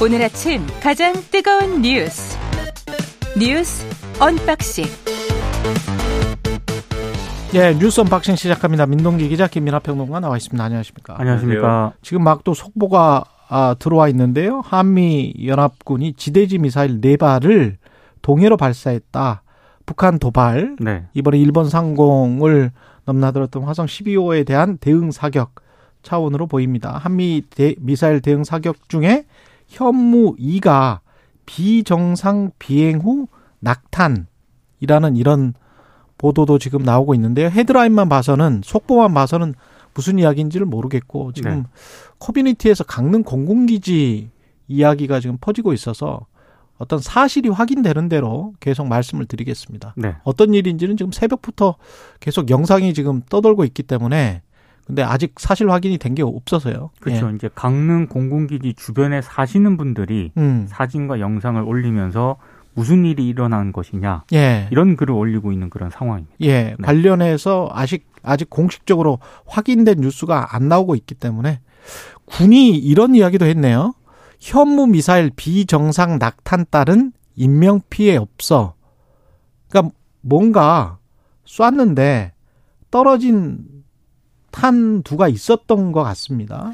오늘 아침 가장 뜨거운 뉴스 뉴스 언박싱 예, 뉴스 언박싱 시작합니다. 민동기 기자 김민하 평론가 나와 있습니다. 안녕하십니까? 안녕하십니까? 지금 막 또 속보가 아, 들어와 있는데요. 한미 연합군이 지대지 미사일 네 발을 동해로 발사했다. 북한 도발. 네. 이번에 일본 상공을 넘나들었던 화성 12호에 대한 대응 사격 차원으로 보입니다. 한미 대, 미사일 대응 사격 중에 현무 2가 비정상 비행 후 낙탄이라는 이런 보도도 지금 나오고 있는데요. 헤드라인만 봐서는 속보만 봐서는 무슨 이야기인지를 모르겠고 지금 네. 커뮤니티에서 강릉 공군기지 이야기가 지금 퍼지고 있어서 어떤 사실이 확인되는 대로 계속 말씀을 드리겠습니다. 네. 어떤 일인지는 지금 새벽부터 계속 영상이 지금 떠돌고 있기 때문에 근데 아직 사실 확인이 된 게 없어서요. 그렇죠. 이제 강릉 공군기지 주변에 사시는 분들이 예. 음. 사진과 영상을 올리면서 무슨 일이 일어난 것이냐 예. 이런 글을 올리고 있는 그런 상황입니다. 예. 관련해서 아직 아직 공식적으로 확인된 뉴스가 안 나오고 있기 때문에 군이 이런 이야기도 했네요. 현무 미사일 비정상 낙탄 따른 인명 피해 없어. 그러니까 뭔가 쐈는데 떨어진 탄두가 있었던 것 같습니다.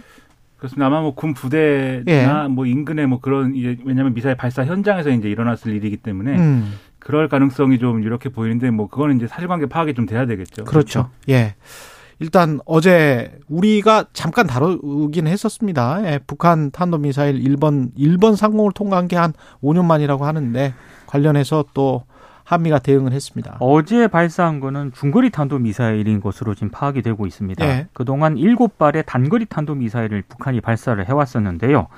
그렇습니다. 아마 뭐 군 부대나 예. 뭐 인근에 뭐 그런 이제 왜냐하면 미사일 발사 현장에서 이제 일어났을 일이기 때문에 음. 그럴 가능성이 좀 이렇게 보이는데 뭐 그거는 이제 사실관계 파악이 좀 돼야 되겠죠. 그렇죠. 예. 일단 어제 우리가 잠깐 다루긴 했었습니다. 예, 북한 탄도미사일 1번 1번 상공을 통과한 게 한 5년 만이라고 하는데 관련해서 또 한미가 대응을 했습니다. 어제 발사한 거는 중거리 탄도 미사일인 것으로 지금 파악이 되고 있습니다. 예. 그동안 일곱 발의 단거리 탄도 미사일을 북한이 발사를 해 왔었는데요.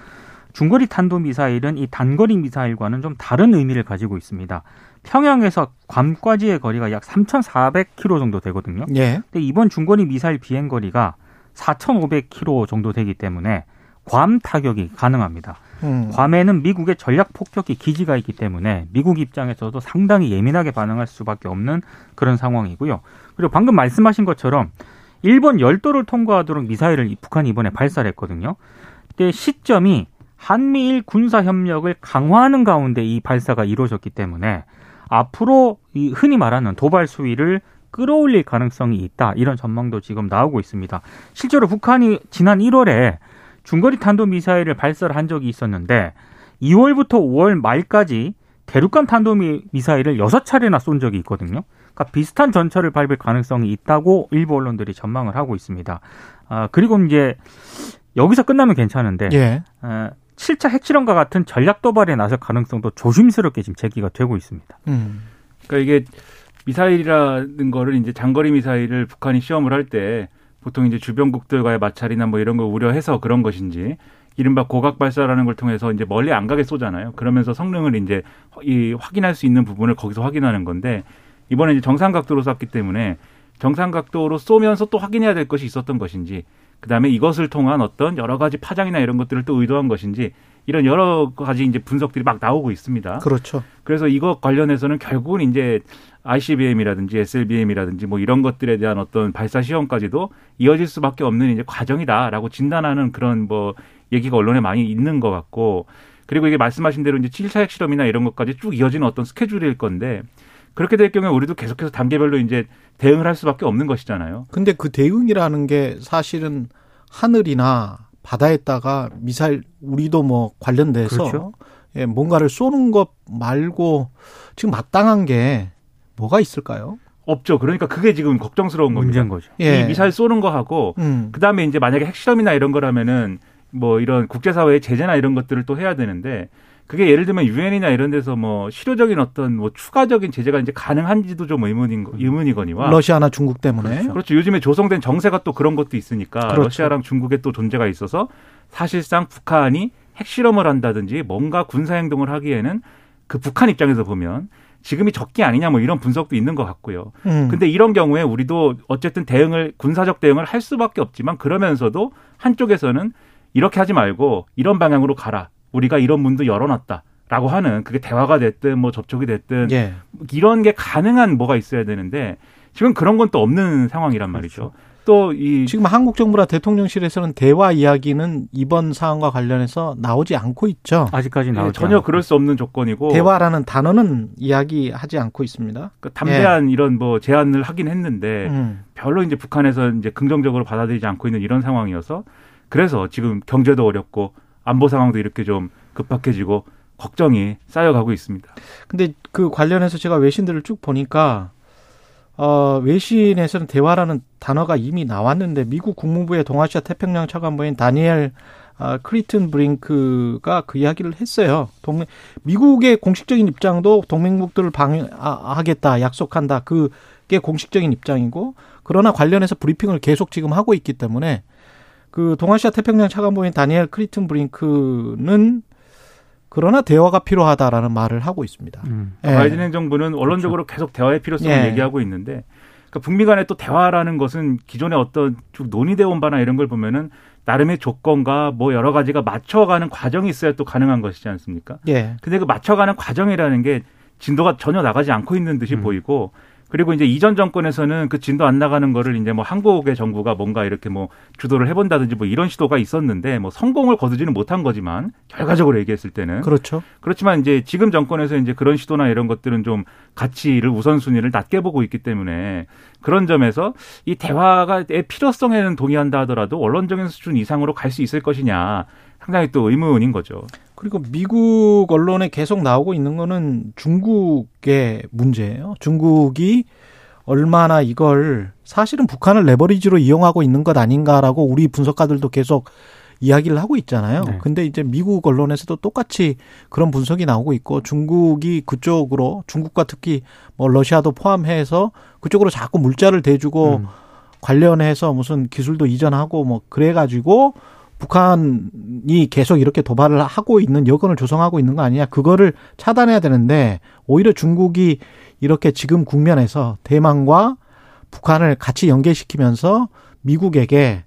중거리 탄도 미사일은 이 단거리 미사일과는 좀 다른 의미를 가지고 있습니다. 평양에서 괌까지의 거리가 약 3,400km 정도 되거든요. 예. 근데 이번 중거리 미사일 비행 거리가 4,500km 정도 되기 때문에 괌 타격이 가능합니다. 음. 괌에는 미국의 전략 폭격기 기지가 있기 때문에 미국 입장에서도 상당히 예민하게 반응할 수밖에 없는 그런 상황이고요. 그리고 방금 말씀하신 것처럼 일본 열도를 통과하도록 미사일을 이- 북한이 이번에 발사를 했거든요. 그때 시점이 한미일 군사 협력을 강화하는 가운데 이 발사가 이루어졌기 때문에 앞으로 이 흔히 말하는 도발 수위를 끌어올릴 가능성이 있다. 이런 전망도 지금 나오고 있습니다. 실제로 북한이 지난 1월에 중거리 탄도 미사일을 발사를 한 적이 있었는데 2월부터 5월 말까지 대륙간 탄도 미- 미사일을 6차례나 쏜 적이 있거든요. 그러니까 비슷한 전철을 밟을 가능성이 있다고 일부 언론들이 전망을 하고 있습니다. 아, 그리고 이제 여기서 끝나면 괜찮은데 예. 어, 7차 핵실험과 같은 전략 도발에 나설 가능성도 조심스럽게 지금 제기가 되고 있습니다. 음. 그러니까 이게 미사일이라는 거를 이제 장거리 미사일을 북한이 시험을 할 때 보통 이제 주변국들과의 마찰이나 뭐 이런 걸 우려해서 그런 것인지 이른바 고각 발사라는 걸 통해서 이제 멀리 안 가게 쏘잖아요. 그러면서 성능을 이제 이 확인할 수 있는 부분을 거기서 확인하는 건데 이번에 이제 정상 각도로 쐈기 때문에 정상 각도로 쏘면서 또 확인해야 될 것이 있었던 것인지 그다음에 이것을 통한 어떤 여러 가지 파장이나 이런 것들을 또 의도한 것인지 이런 여러 가지 이제 분석들이 막 나오고 있습니다. 그렇죠. 그래서 이것 관련해서는 결국은 이제 ICBM이라든지 SLBM이라든지 뭐 이런 것들에 대한 어떤 발사 시험까지도 이어질 수밖에 없는 이제 과정이다라고 진단하는 그런 뭐 얘기가 언론에 많이 있는 것 같고 그리고 이게 말씀하신 대로 이제 7차 핵실험이나 이런 것까지 쭉 이어지는 어떤 스케줄일 건데 그렇게 될 경우에 우리도 계속해서 단계별로 이제 대응을 할 수밖에 없는 것이잖아요. 근데 그 대응이라는 게 사실은 하늘이나 바다에다가 미사일 우리도 뭐 관련돼서 그렇죠. 예, 뭔가를 쏘는 것 말고 지금 마땅한 게 뭐가 있을까요? 없죠. 그러니까 그게 지금 걱정스러운 겁니다. 문제인 거죠. 예. 이 미사일 쏘는 거 하고 음. 그다음에 이제 만약에 핵실험이나 이런 거라면은 뭐 이런 국제사회의 제재나 이런 것들을 또 해야 되는데 그게 예를 들면 유엔이나 이런 데서 뭐 실효적인 어떤 뭐 추가적인 제재가 이제 가능한지도 좀 의문인 거- 의문이거니와 러시아나 중국 때문에 그렇죠. 그렇죠. 요즘에 조성된 정세가 또 그런 것도 있으니까 그렇죠. 러시아랑 중국의 또 존재가 있어서 사실상 북한이 핵실험을 한다든지 뭔가 군사 행동을 하기에는 그 북한 입장에서 보면 지금이 적기 아니냐 뭐 이런 분석도 있는 것 같고요. 음. 근데 이런 경우에 우리도 어쨌든 대응을 군사적 대응을 할 수밖에 없지만 그러면서도 한쪽에서는 이렇게 하지 말고 이런 방향으로 가라. 우리가 이런 문도 열어놨다 라고 하는 그게 대화가 됐든 뭐 접촉이 됐든 예. 이런 게 가능한 뭐가 있어야 되는데 지금 그런 건 또 없는 상황이란 말이죠. 또이 지금 한국 정부나 대통령실에서는 대화 이야기는 이번 사안과 관련해서 나오지 않고 있죠. 아직까지 나오지 전혀 않고. 그럴 수 없는 조건이고 대화라는 단어는 이야기하지 않고 있습니다. 그 담대한 이런 뭐 제안을 하긴 했는데 음. 별로 이제 북한에서 이제 긍정적으로 받아들이지 않고 있는 이런 상황이어서 그래서 지금 경제도 어렵고 안보 상황도 이렇게 좀 급박해지고 걱정이 쌓여가고 있습니다. 근데 그 관련해서 제가 외신들을 쭉 보니까 어, 외신에서는 대화라는 단어가 이미 나왔는데 미국 국무부의 동아시아 태평양 차관보인 다니엘 아, 크리튼 브링크가 그 이야기를 했어요. 동맹, 미국의 공식적인 입장도 동맹국들을 방해하겠다, 약속한다. 그게 공식적인 입장이고, 그러나 관련해서 브리핑을 계속 지금 하고 있기 때문에 그 동아시아 태평양 차관보인 다니엘 크리튼 브링크는 그러나 대화가 필요하다라는 말을 하고 있습니다. 음. 예. 바이든 행정부는 원론적으로 계속 대화의 필요성을 예. 얘기하고 있는데 그러니까 북미 간의 또 대화라는 것은 기존의 어떤 쭉 논의돼 온 바나 이런 걸 보면은 나름의 조건과 뭐 여러 가지가 맞춰가는 과정이 있어야 또 가능한 것이지 않습니까? 예. 근데 그 맞춰가는 과정이라는 게 진도가 전혀 나가지 않고 있는 듯이 음. 보이고 그리고 이제 이전 정권에서는 그 진도 안 나가는 거를 이제 뭐 한국의 정부가 뭔가 이렇게 뭐 주도를 해본다든지 뭐 이런 시도가 있었는데 뭐 성공을 거두지는 못한 거지만 결과적으로 얘기했을 때는 그렇죠. 그렇지만 이제 지금 정권에서 이제 그런 시도나 이런 것들은 좀 가치를 우선순위를 낮게 보고 있기 때문에 그런 점에서 이 대화가의 필요성에는 동의한다 하더라도 원론적인 수준 이상으로 갈 수 있을 것이냐 상당히 또 의문인 거죠. 그리고 미국 언론에 계속 나오고 있는 거는 중국의 문제예요. 중국이 얼마나 이걸 사실은 북한을 레버리지로 이용하고 있는 것 아닌가라고 우리 분석가들도 계속 이야기를 하고 있잖아요. 네. 근데 이제 미국 언론에서도 똑같이 그런 분석이 나오고 있고 중국이 그쪽으로 중국과 특히 뭐 러시아도 포함해서 그쪽으로 자꾸 물자를 대주고 음. 관련해서 무슨 기술도 이전하고 뭐 그래 가지고 북한이 계속 이렇게 도발을 하고 있는 여건을 조성하고 있는 거 아니냐 그거를 차단해야 되는데 오히려 중국이 이렇게 지금 국면에서 대만과 북한을 같이 연계시키면서 미국에게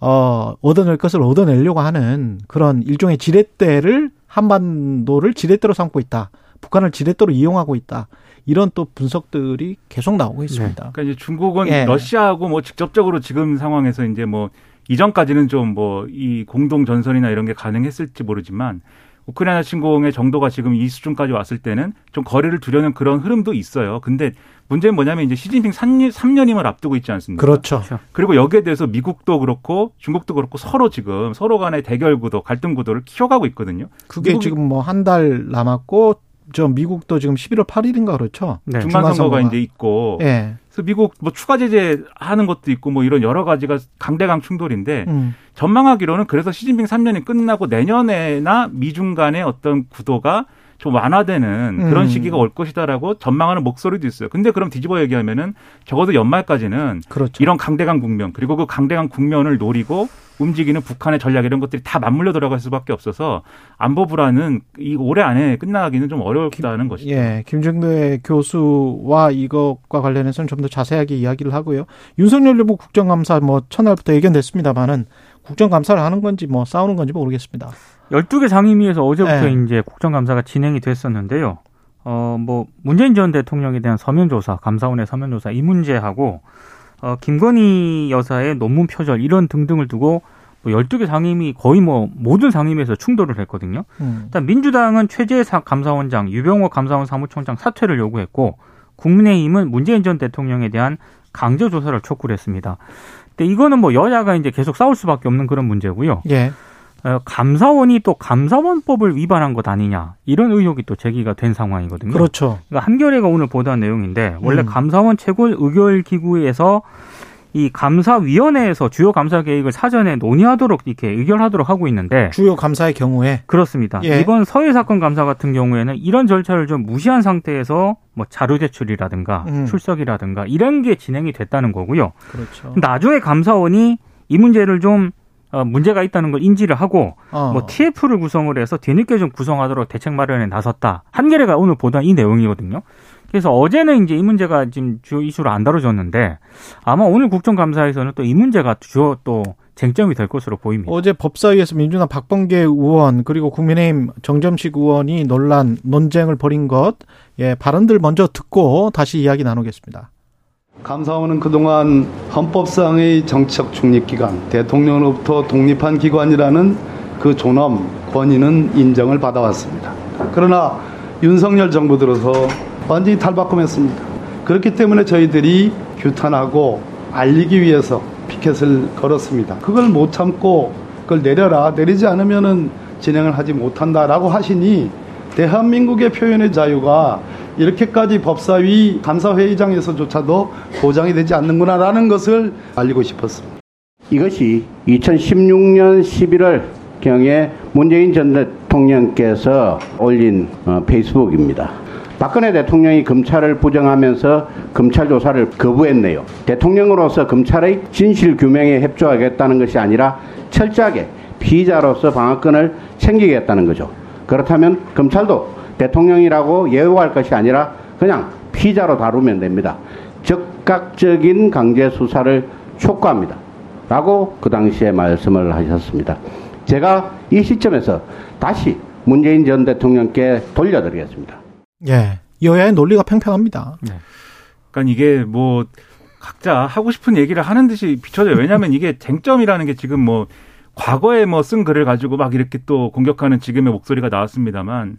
어 얻어낼 것을 얻어내려고 하는 그런 일종의 지렛대를 한반도를 지렛대로 삼고 있다. 북한을 지렛대로 이용하고 있다. 이런 또 분석들이 계속 나오고 있습니다. 그러니까 이제 중국은 예. 러시아하고 뭐 직접적으로 지금 상황에서 이제 뭐 이전까지는 좀 뭐 이 공동 전선이나 이런 게 가능했을지 모르지만 우크라이나 침공의 정도가 지금 이 수준까지 왔을 때는 좀 거리를 두려는 그런 흐름도 있어요. 근데 문제는 뭐냐면 이제 시진핑 3년, 3년임을 앞두고 있지 않습니까? 그렇죠. 그리고 여기에 대해서 미국도 그렇고 중국도 그렇고 서로 지금 서로 간의 대결 구도, 갈등 구도를 키워가고 있거든요. 그게 지금 뭐 한 달 남았고 저 미국도 지금 11월 8일인가 그렇죠. 네. 중간 선거가 중간선거가. 이제 있고 예. 그래서 미국 뭐 추가 제재 하는 것도 있고 뭐 이런 여러 가지가 강대강 충돌인데 음. 전망하기로는 그래서 시진핑 3년이 끝나고 내년에나 미중 간의 어떤 구도가 좀 완화되는 그런 음. 시기가 올 것이다라고 전망하는 목소리도 있어요. 근데 그럼 뒤집어 얘기하면은 적어도 연말까지는 그렇죠. 이런 강대강 국면 그리고 그 강대강 국면을 노리고 움직이는 북한의 전략 이런 것들이 다 맞물려 들어갈 수밖에 없어서 안보 불안은 이 올해 안에 끝나기는 좀 어렵다는 것이죠. 예, 김정대 교수와 이것과 관련해서는 좀 더 자세하게 이야기를 하고요. 윤석열 정부 국정감사 뭐 첫날부터 예견됐습니다만은 국정감사를 하는 건지 뭐 싸우는 건지 모르겠습니다. 12개 상임위에서 어제부터 네. 이제 국정감사가 진행이 됐었는데요. 어, 뭐, 문재인 전 대통령에 대한 서면조사, 감사원의 서면조사 이 문제하고, 어, 김건희 여사의 논문 표절 이런 등등을 두고 뭐 12개 상임위 거의 뭐 모든 상임위에서 충돌을 했거든요. 음. 일단 민주당은 최재 사- 감사원장, 유병호 감사원 사무총장 사퇴를 요구했고, 국민의힘은 문재인 전 대통령에 대한 강제 조사를 촉구를 했습니다. 근데 이거는 뭐 여야가 이제 계속 싸울 수밖에 없는 그런 문제고요. 예. 어, 감사원이 또 감사원법을 위반한 것 아니냐 이런 의혹이 또 제기가 된 상황이거든요. 그렇죠. 그러니까 한겨레가 오늘 보도한 내용인데 원래 음. 감사원 최고 의결 기구에서 이 감사위원회에서 주요 감사 계획을 사전에 논의하도록 이렇게 의결하도록 하고 있는데 주요 감사의 경우에 그렇습니다. 예. 이번 서해 사건 감사 같은 경우에는 이런 절차를 좀 무시한 상태에서 뭐 자료 제출이라든가 음. 출석이라든가 이런 게 진행이 됐다는 거고요. 그렇죠. 나중에 감사원이 이 문제를 좀 어, 문제가 있다는 걸 인지를 하고 어. 뭐 TF를 구성을 해서 뒤늦게 좀 구성하도록 대책 마련에 나섰다. 한겨레가 오늘 보도한 이 내용이거든요. 그래서 어제는 이제 이 문제가 지금 주요 이슈로 안 다뤄졌는데 아마 오늘 국정감사에서는 또 이 문제가 주요 또 쟁점이 될 것으로 보입니다. 어제 법사위에서 민주당 박범계 의원 그리고 국민의힘 정점식 의원이 논란 논쟁을 벌인 것 예, 발언들 먼저 듣고 다시 이야기 나누겠습니다. 감사원은 그동안 헌법상의 정치적 중립기관, 대통령으로부터 독립한 기관이라는 그 존엄, 권위는 인정을 받아왔습니다. 그러나 윤석열 정부 들어서 완전히 탈바꿈했습니다. 그렇기 때문에 저희들이 규탄하고 알리기 위해서 피켓을 걸었습니다. 그걸 못 참고 그걸 내려라. 내리지 않으면은 진행을 하지 못한다라고 하시니 대한민국의 표현의 자유가 이렇게까지 법사위 감사회의장에서조차도 보장이 되지 않는구나라는 것을 알리고 싶었습니다. 이것이 2016년 11월 경에 문재인 전 대통령께서 올린 어, 페이스북입니다. 박근혜 대통령이 검찰을 부정하면서 검찰 조사를 거부했네요. 대통령으로서 검찰의 진실 규명에 협조하겠다는 것이 아니라 철저하게 피의자로서 방어권을 챙기겠다는 거죠. 그렇다면 검찰도 대통령이라고 예우할 것이 아니라 그냥 피의자로 다루면 됩니다. 적극적인 강제 수사를 촉구합니다. 라고 그 당시에 말씀을 하셨습니다. 제가 이 시점에서 다시 문재인 전 대통령께 돌려드리겠습니다. 예. 여야의 논리가 팽팽합니다. 네. 그러니까 이게 뭐 각자 하고 싶은 얘기를 하는 듯이 비춰져요. 왜냐하면 이게 쟁점이라는 게 지금 뭐 과거에 뭐 쓴 글을 가지고 막 이렇게 또 공격하는 지금의 목소리가 나왔습니다만,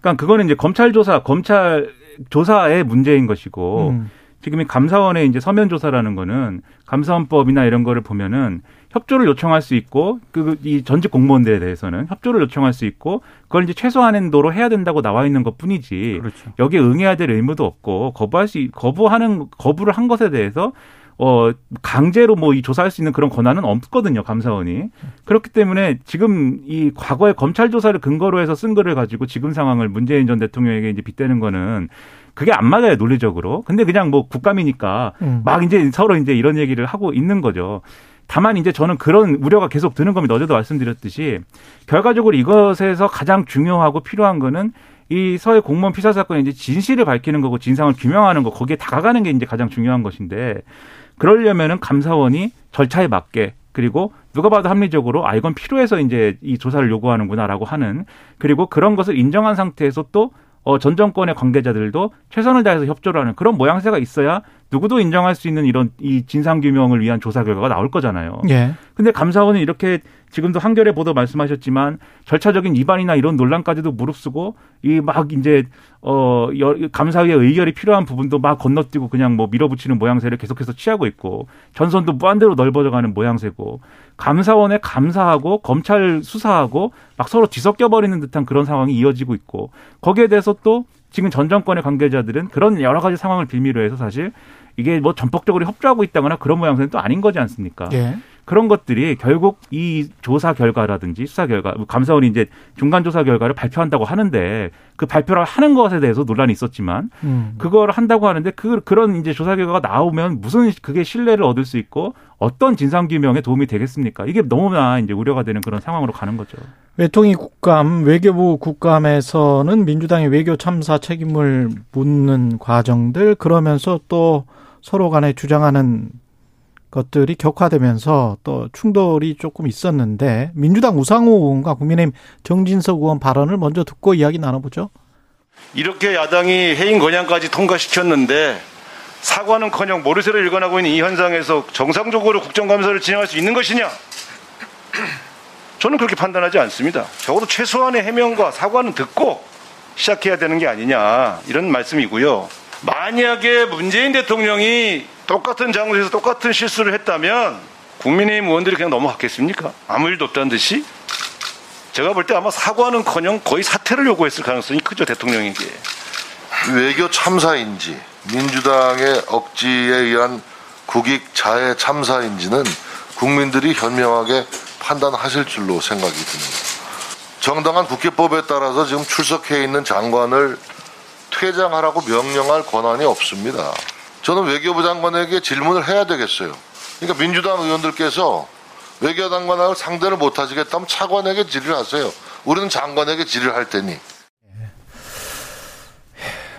그러니까 그거는 이제 검찰 조사, 검찰 조사의 문제인 것이고, 음. 지금 이 감사원의 이제 서면 조사라는 거는 감사원법이나 이런 거를 보면은 협조를 요청할 수 있고 그 이 전직 공무원들에 대해서는 협조를 요청할 수 있고 그걸 이제 최소한도로 해야 된다고 나와 있는 것뿐이지 그렇죠. 여기에 응해야 될 의무도 없고 거부할 수 거부하는 거부를 한 것에 대해서 어 강제로 뭐 이 조사할 수 있는 그런 권한은 없거든요 감사원이 그렇기 때문에 지금 이 과거의 검찰 조사를 근거로 해서 쓴 거를 가지고 지금 상황을 문재인 전 대통령에게 이제 빗대는 거는 그게 안 맞아요 논리적으로 근데 그냥 뭐 국감이니까 음. 막 이제 서로 이제 이런 얘기를 하고 있는 거죠 다만 이제 저는 그런 우려가 계속 드는 겁니다. 어제도 말씀드렸듯이 결과적으로 이것에서 가장 중요하고 필요한 거는 이 서해 공무원 피살 사건의 이제 진실을 밝히는 거고 진상을 규명하는 거 거기에 다가가는 게 이제 가장 중요한 것인데 그러려면은 감사원이 절차에 맞게 그리고 누가 봐도 합리적으로 아 이건 필요해서 이제 이 조사를 요구하는구나라고 하는 그리고 그런 것을 인정한 상태에서 또 어, 전 정권의 관계자들도 최선을 다해서 협조를 하는 그런 모양새가 있어야 누구도 인정할 수 있는 이런 이 진상 규명을 위한 조사 결과가 나올 거잖아요. 예. 근데 감사원은 이렇게 지금도 한겨레 보도 말씀하셨지만 절차적인 위반이나 이런 논란까지도 무릅쓰고 이 막 이제 어 감사위의 의결이 필요한 부분도 막 건너뛰고 그냥 뭐 밀어붙이는 모양새를 계속해서 취하고 있고 전선도 무한대로 넓어져가는 모양새고 감사원에 감사하고 검찰 수사하고 막 서로 뒤섞여 버리는 듯한 그런 상황이 이어지고 있고 거기에 대해서 또 지금 전 정권의 관계자들은 그런 여러 가지 상황을 빌미로 해서 사실 이게 뭐 전폭적으로 협조하고 있다거나 그런 모양새는 또 아닌 거지 않습니까? 예. 그런 것들이 결국 이 조사 결과라든지 수사 결과, 뭐 감사원이 이제 중간 조사 결과를 발표한다고 하는데 그 발표를 하는 것에 대해서 논란이 있었지만 음. 그걸 한다고 하는데 그 그런 이제 조사 결과가 나오면 무슨 그게 신뢰를 얻을 수 있고 어떤 진상 규명에 도움이 되겠습니까? 이게 너무나 이제 우려가 되는 그런 상황으로 가는 거죠. 외통위 국감, 외교부 국감에서는 민주당의 외교 참사 책임을 묻는 과정들 그러면서 또 서로 간에 주장하는 것들이 격화되면서 또 충돌이 조금 있었는데 민주당 우상호 의원과 국민의힘 정진석 의원 발언을 먼저 듣고 이야기 나눠보죠. 이렇게 야당이 해임 건양까지 통과시켰는데 사과는커녕 모르쇠를 일관하고 있는 이 현상에서 정상적으로 국정감사를 진행할 수 있는 것이냐? 저는 그렇게 판단하지 않습니다. 적어도 최소한의 해명과 사과는 듣고 시작해야 되는 게 아니냐 이런 말씀이고요. 만약에 문재인 대통령이 똑같은 장소에서 똑같은 실수를 했다면 국민의힘 의원들이 그냥 넘어갔겠습니까? 아무 일도 없다는 듯이? 제가 볼 때 아마 사과는 커녕 거의 사퇴를 요구했을 가능성이 크죠 대통령에게. 외교 참사인지 민주당의 억지에 의한 국익 자해 참사인지는 국민들이 현명하게 판단하실 줄로 생각이 듭니다. 정당한 국회법에 따라서 지금 출석해 있는 장관을 퇴장하라고 명령할 권한이 없습니다. 저는 외교부 장관에게 질문을 해야 되겠어요. 그러니까 민주당 의원들께서 외교 장관을 상대를 못 하시겠다면 차관에게 질의를 하세요. 우리는 장관에게 질의를 할 테니.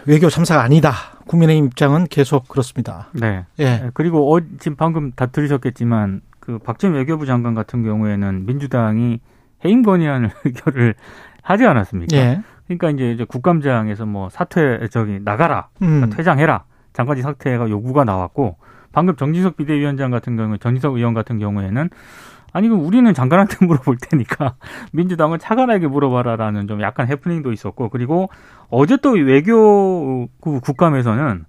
외교 참사가 아니다. 국민의 입장은 계속 그렇습니다. 네. 예. 그리고 어, 지금 방금 다 들으셨겠지만 그 박진 외교부 장관 같은 경우에는 민주당이 해임 건의안 의결을 하지 않았습니까? 예. 그러니까 이제 국감장에서 뭐 사퇴 저기 나가라, 음. 퇴장해라 장관직 사퇴가 요구가 나왔고 방금 정진석 비대위원장 같은 경우 정진석 의원 같은 경우에는 아니 그 우리는 장관한테 물어볼 테니까 민주당은 차관에게 물어봐라라는 좀 약간 해프닝도 있었고 그리고 어제 또 외교 국감에서는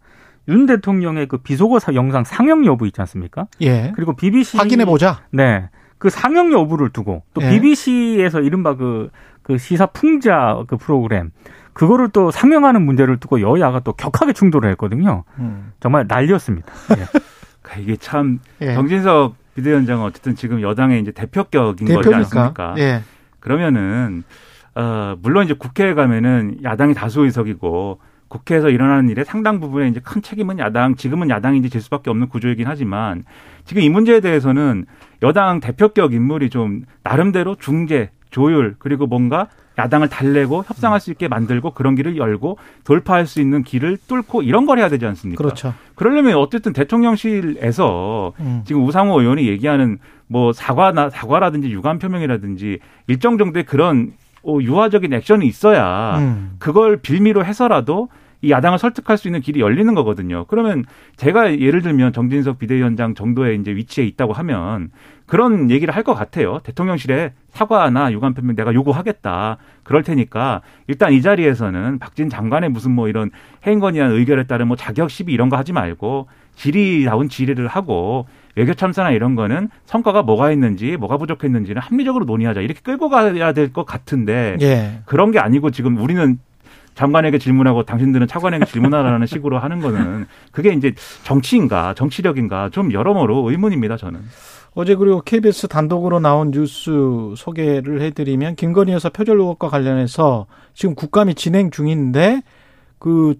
윤 대통령의 그 비속어 영상 상영 여부 있지 않습니까? 예. 그리고 BBC 확인해 보자. 네. 그 상영 여부를 두고 또 예. BBC에서 이른바 그, 그 시사 풍자 그 프로그램 그거를 또 상영하는 문제를 두고 여야가 또 격하게 충돌을 했거든요. 음. 정말 난리였습니다. 예. 그러니까 이게 참 예. 정진석 비대위원장은 어쨌든 지금 여당의 이제 대표격인 거지 대표니까. 않습니까? 예. 그러면은 어 물론 이제 국회에 가면은 야당이 다수 의석이고 국회에서 일어나는 일에 상당 부분에 이제 큰 책임은 야당 지금은 야당이 이제 질 수밖에 없는 구조이긴 하지만 지금 이 문제에 대해서는 여당 대표격 인물이 좀 나름대로 중재 조율 그리고 뭔가 야당을 달래고 협상할 수 있게 만들고 그런 길을 열고 돌파할 수 있는 길을 뚫고 이런 걸 해야 되지 않습니까? 그렇죠. 그러려면 어쨌든 대통령실에서 음. 지금 우상호 의원이 얘기하는 뭐 사과나 사과라든지 유감 표명이라든지 일정 정도의 그런 어, 유화적인 액션이 있어야 음. 그걸 빌미로 해서라도 이 야당을 설득할 수 있는 길이 열리는 거거든요. 그러면 제가 예를 들면 정진석 비대위원장 정도의 이제 위치에 있다고 하면 그런 얘기를 할 것 같아요. 대통령실에 사과나 유감 표명 내가 요구하겠다. 그럴 테니까 일단 이 자리에서는 박진 장관의 무슨 뭐 이런 행건이 한 의결에 따른 뭐 자격 시비 이런 거 하지 말고 질의다운 질의를 하고 외교 참사나 이런 거는 성과가 뭐가 있는지 뭐가 부족했는지는 합리적으로 논의하자 이렇게 끌고 가야 될 것 같은데 예. 그런 게 아니고 지금 우리는 장관에게 질문하고 당신들은 차관에게 질문하라는 식으로 하는 거는 그게 이제 정치인가 정치력인가 좀 여러모로 의문입니다 저는. 어제 그리고 KBS 단독으로 나온 뉴스 소개를 해드리면 김건희 여사 표절 의혹과 관련해서 지금 국감이 진행 중인데 그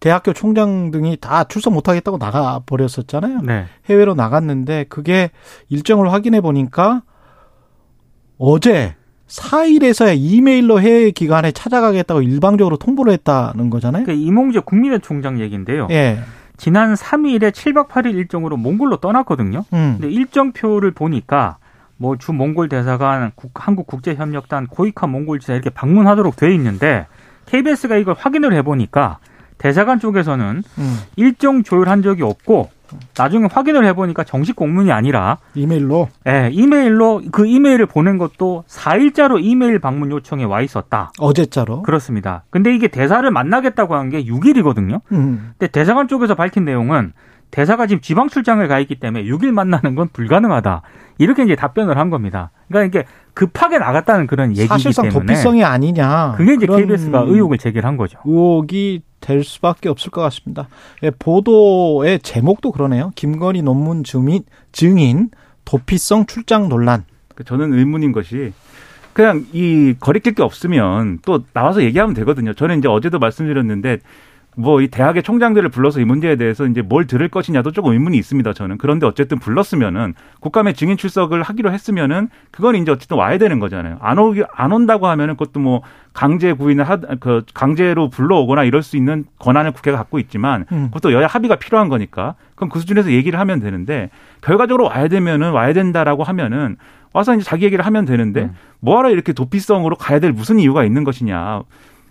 대학교 총장 등이 다 출석 못하겠다고 나가 버렸었잖아요. 네. 해외로 나갔는데 그게 일정을 확인해 보니까 어제 4일에서야 이메일로 해외 기관에 찾아가겠다고 일방적으로 통보를 했다는 거잖아요. 그 이몽재 국민회 총장 얘기인데요. 예. 지난 3일에 7박 8일 일정으로 몽골로 떠났거든요. 음. 근데 일정표를 보니까 뭐 주 몽골 대사관, 국- 한국 국제협력단, 고이카 몽골지사 이렇게 방문하도록 돼 있는데 KBS가 이걸 확인을 해보니까 대사관 쪽에서는 음. 일정 조율한 적이 없고 나중에 확인을 해보니까 정식 공문이 아니라 이메일로 예, 이메일로 그 이메일을 보낸 것도 4일자로 이메일 방문 요청에 와 있었다. 어제자로. 그렇습니다. 근데 이게 대사를 만나겠다고 한 게 6일이거든요. 음. 근데 대사관 쪽에서 밝힌 내용은 대사가 지금 지방 출장을 가 있기 때문에 6일 만나는 건 불가능하다. 이렇게 이제 답변을 한 겁니다. 그러니까 이게 급하게 나갔다는 그런 얘기이기 사실상 때문에 도피성이 아니냐. 그게 이제 KBS가 의혹을 제기를 한 거죠. 의혹이 될 수밖에 없을 것 같습니다. 예, 보도의 제목도 그러네요. 김건희 논문 증인, 증인 도피성 출장 논란. 그 저는 의문인 것이 그냥 이 거리낄 게 없으면 또 나와서 얘기하면 되거든요. 저는 이제 어제도 말씀드렸는데 뭐 이 대학의 총장들을 불러서 이 문제에 대해서 이제 뭘 들을 것이냐도 조금 의문이 있습니다. 저는 그런데 어쨌든 불렀으면은 국감에 증인 출석을 하기로 했으면은 그건 이제 어쨌든 와야 되는 거잖아요. 안 오기 안 온다고 하면은 그것도 뭐 강제 구인을 하 그 강제로 불러오거나 이럴 수 있는 권한을 국회가 갖고 있지만 음. 그것도 여야 합의가 필요한 거니까 그럼 그 수준에서 얘기를 하면 되는데 결과적으로 와야 되면은 와야 된다라고 하면은 와서 이제 자기 얘기를 하면 되는데 음. 뭐하러 이렇게 도피성으로 가야 될 무슨 이유가 있는 것이냐.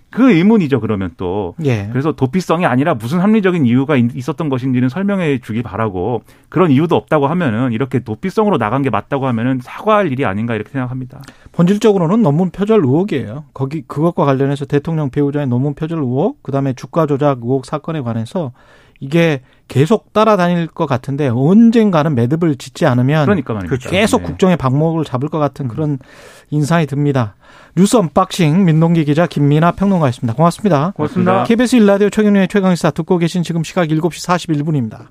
그 의문이죠, 그러면 또. 예. 그래서 도피성이 아니라 무슨 합리적인 이유가 있- 있었던 것인지는 설명해 주길 바라고 그런 이유도 없다고 하면은 이렇게 도피성으로 나간 게 맞다고 하면은 사과할 일이 아닌가 이렇게 생각합니다. 본질적으로는 논문 표절 의혹이에요. 거기 그것과 관련해서 대통령 배우자의 논문 표절 의혹, 그다음에 주가 조작 의혹 사건에 관해서 이게 계속 따라다닐 것 같은데 언젠가는 매듭을 짓지 않으면 그러니까 말입니다. 그렇죠. 계속 네. 국정의 발목을 잡을 것 같은 그런 인상이 듭니다. 뉴스 언박싱 민동기 기자 김민하 평론가였습니다. 고맙습니다. 고맙습니다. KBS 1라디오 최경영의 최강시사 듣고 계신 지금 시각 7시 41분입니다.